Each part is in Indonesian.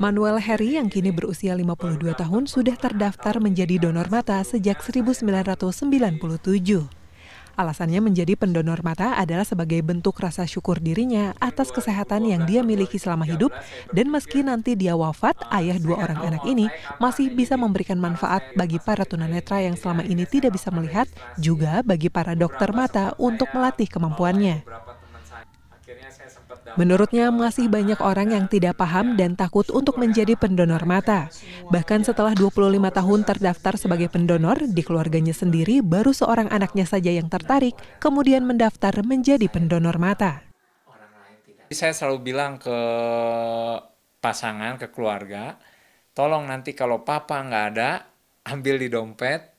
Manuel Harry yang kini berusia 52 tahun sudah terdaftar menjadi donor mata sejak 1997. Alasannya menjadi pendonor mata adalah sebagai bentuk rasa syukur dirinya atas kesehatan yang dia miliki selama hidup dan meski nanti dia wafat, ayah dua orang anak ini masih bisa memberikan manfaat bagi para tunanetra yang selama ini tidak bisa melihat, juga bagi para dokter mata untuk melatih kemampuannya. Menurutnya masih banyak orang yang tidak paham dan takut untuk menjadi pendonor mata. Bahkan setelah 25 tahun terdaftar sebagai pendonor, di keluarganya sendiri baru seorang anaknya saja yang tertarik, kemudian mendaftar menjadi pendonor mata. Saya selalu bilang ke pasangan, ke keluarga, tolong nanti kalau papa nggak ada, ambil di dompet,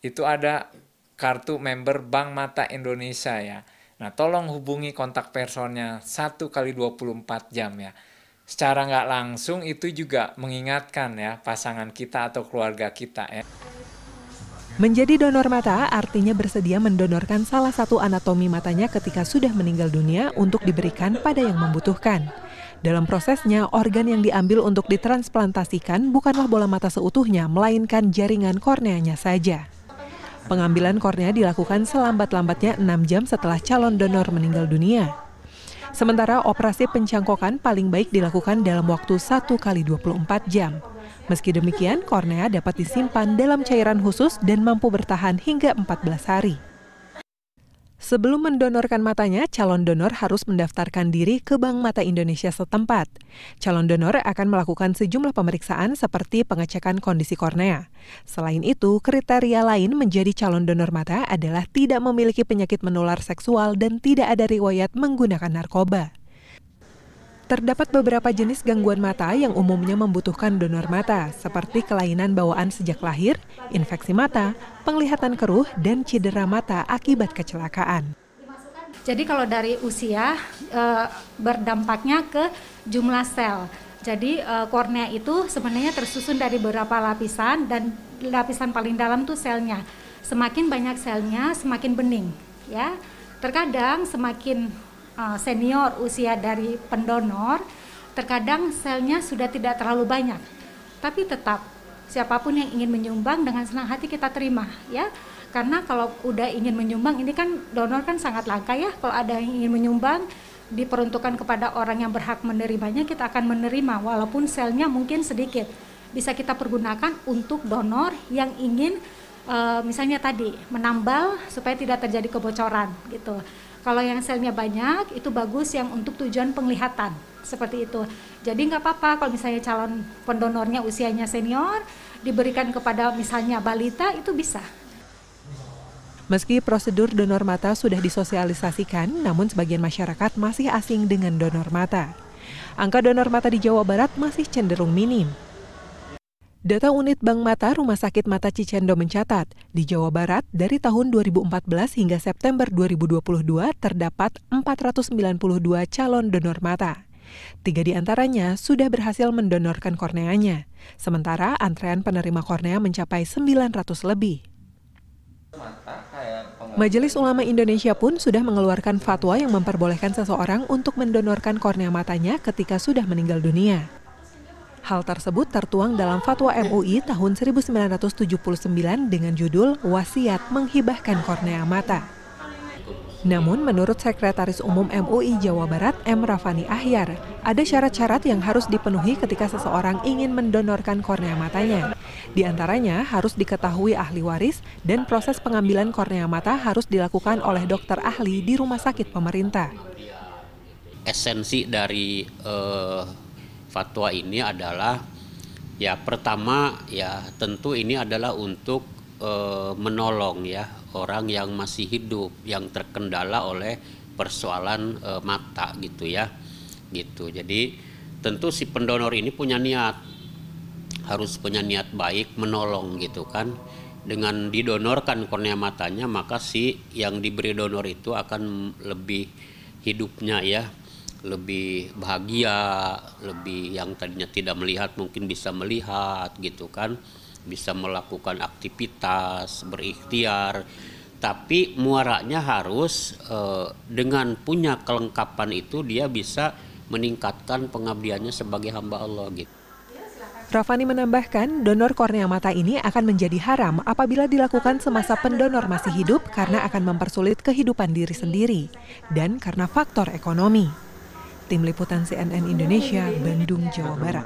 itu ada kartu member Bank Mata Indonesia ya Nah, tolong hubungi kontak personnya 1 kali 24 jam ya. Secara nggak langsung itu juga mengingatkan ya pasangan kita atau keluarga kita ya. Menjadi donor mata artinya bersedia mendonorkan salah satu anatomi matanya ketika sudah meninggal dunia untuk diberikan pada yang membutuhkan. Dalam prosesnya, organ yang diambil untuk ditransplantasikan bukanlah bola mata seutuhnya, melainkan jaringan korneanya saja. Pengambilan kornea dilakukan selambat-lambatnya 6 jam setelah calon donor meninggal dunia. Sementara operasi pencangkokan paling baik dilakukan dalam waktu 1 kali 24 jam. Meski demikian, kornea dapat disimpan dalam cairan khusus dan mampu bertahan hingga 14 hari. Sebelum mendonorkan matanya, calon donor harus mendaftarkan diri ke Bank Mata Indonesia setempat. Calon donor akan melakukan sejumlah pemeriksaan seperti pengecekan kondisi kornea. Selain itu, kriteria lain menjadi calon donor mata adalah tidak memiliki penyakit menular seksual dan tidak ada riwayat menggunakan narkoba. Terdapat beberapa jenis gangguan mata yang umumnya membutuhkan donor mata, seperti kelainan bawaan sejak lahir, infeksi mata, penglihatan keruh, dan cedera mata akibat kecelakaan. Jadi kalau dari usia e, berdampaknya ke jumlah sel. Jadi e, kornea itu sebenarnya tersusun dari beberapa lapisan dan lapisan paling dalam tuh selnya. Semakin banyak selnya, semakin bening, ya. Terkadang semakin uh, senior usia dari pendonor, terkadang selnya sudah tidak terlalu banyak. Tapi tetap siapa pun yang ingin menyumbang dengan senang hati kita terima ya. Karena kalau udah ingin menyumbang ini kan donor kan sangat langka ya. Kalau ada yang ingin menyumbang diperuntukkan kepada orang yang berhak menerimanya kita akan menerima walaupun selnya mungkin sedikit. Bisa kita pergunakan untuk donor yang ingin uh, misalnya tadi menambal supaya tidak terjadi kebocoran gitu. Kalau yang selnya banyak itu bagus yang untuk tujuan penglihatan seperti itu. Jadi nggak apa-apa kalau misalnya calon pendonornya usianya senior diberikan kepada misalnya balita itu bisa. Meski prosedur donor mata sudah disosialisasikan, namun sebagian masyarakat masih asing dengan donor mata. Angka donor mata di Jawa Barat masih cenderung minim. Data unit Bank Mata Rumah Sakit Mata Cicendo mencatat, di Jawa Barat dari tahun 2014 hingga September 2022 terdapat 492 calon donor mata. Tiga di antaranya sudah berhasil mendonorkan korneanya, sementara antrean penerima kornea mencapai 900 lebih. Majelis Ulama Indonesia pun sudah mengeluarkan fatwa yang memperbolehkan seseorang untuk mendonorkan kornea matanya ketika sudah meninggal dunia. Hal tersebut tertuang dalam Fatwa MUI tahun 1979 dengan judul Wasiat Menghibahkan Kornea Mata. Namun menurut Sekretaris Umum MUI Jawa Barat M. Rafani Ahyar, ada syarat-syarat yang harus dipenuhi ketika seseorang ingin mendonorkan kornea matanya. Di antaranya harus diketahui ahli waris dan proses pengambilan kornea mata harus dilakukan oleh dokter ahli di rumah sakit pemerintah. Esensi dari uh, fatwa ini adalah ya pertama ya tentu ini adalah untuk e, menolong ya orang yang masih hidup yang terkendala oleh persoalan e, mata gitu ya gitu. Jadi tentu si pendonor ini punya niat harus punya niat baik menolong gitu kan. Dengan didonorkan kornea matanya maka si yang diberi donor itu akan lebih hidupnya ya lebih bahagia, lebih yang tadinya tidak melihat mungkin bisa melihat gitu kan, bisa melakukan aktivitas, berikhtiar. Tapi muaranya harus eh, dengan punya kelengkapan itu dia bisa meningkatkan pengabdiannya sebagai hamba Allah gitu. Rafani menambahkan, donor kornea mata ini akan menjadi haram apabila dilakukan semasa pendonor masih hidup karena akan mempersulit kehidupan diri sendiri dan karena faktor ekonomi. Tim Liputan CNN Indonesia, Bandung, Jawa Barat.